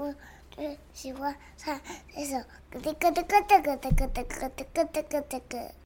我最喜欢唱一首咯吱咯吱咯吱咯吱咯吱咯吱咯吱咯吱咯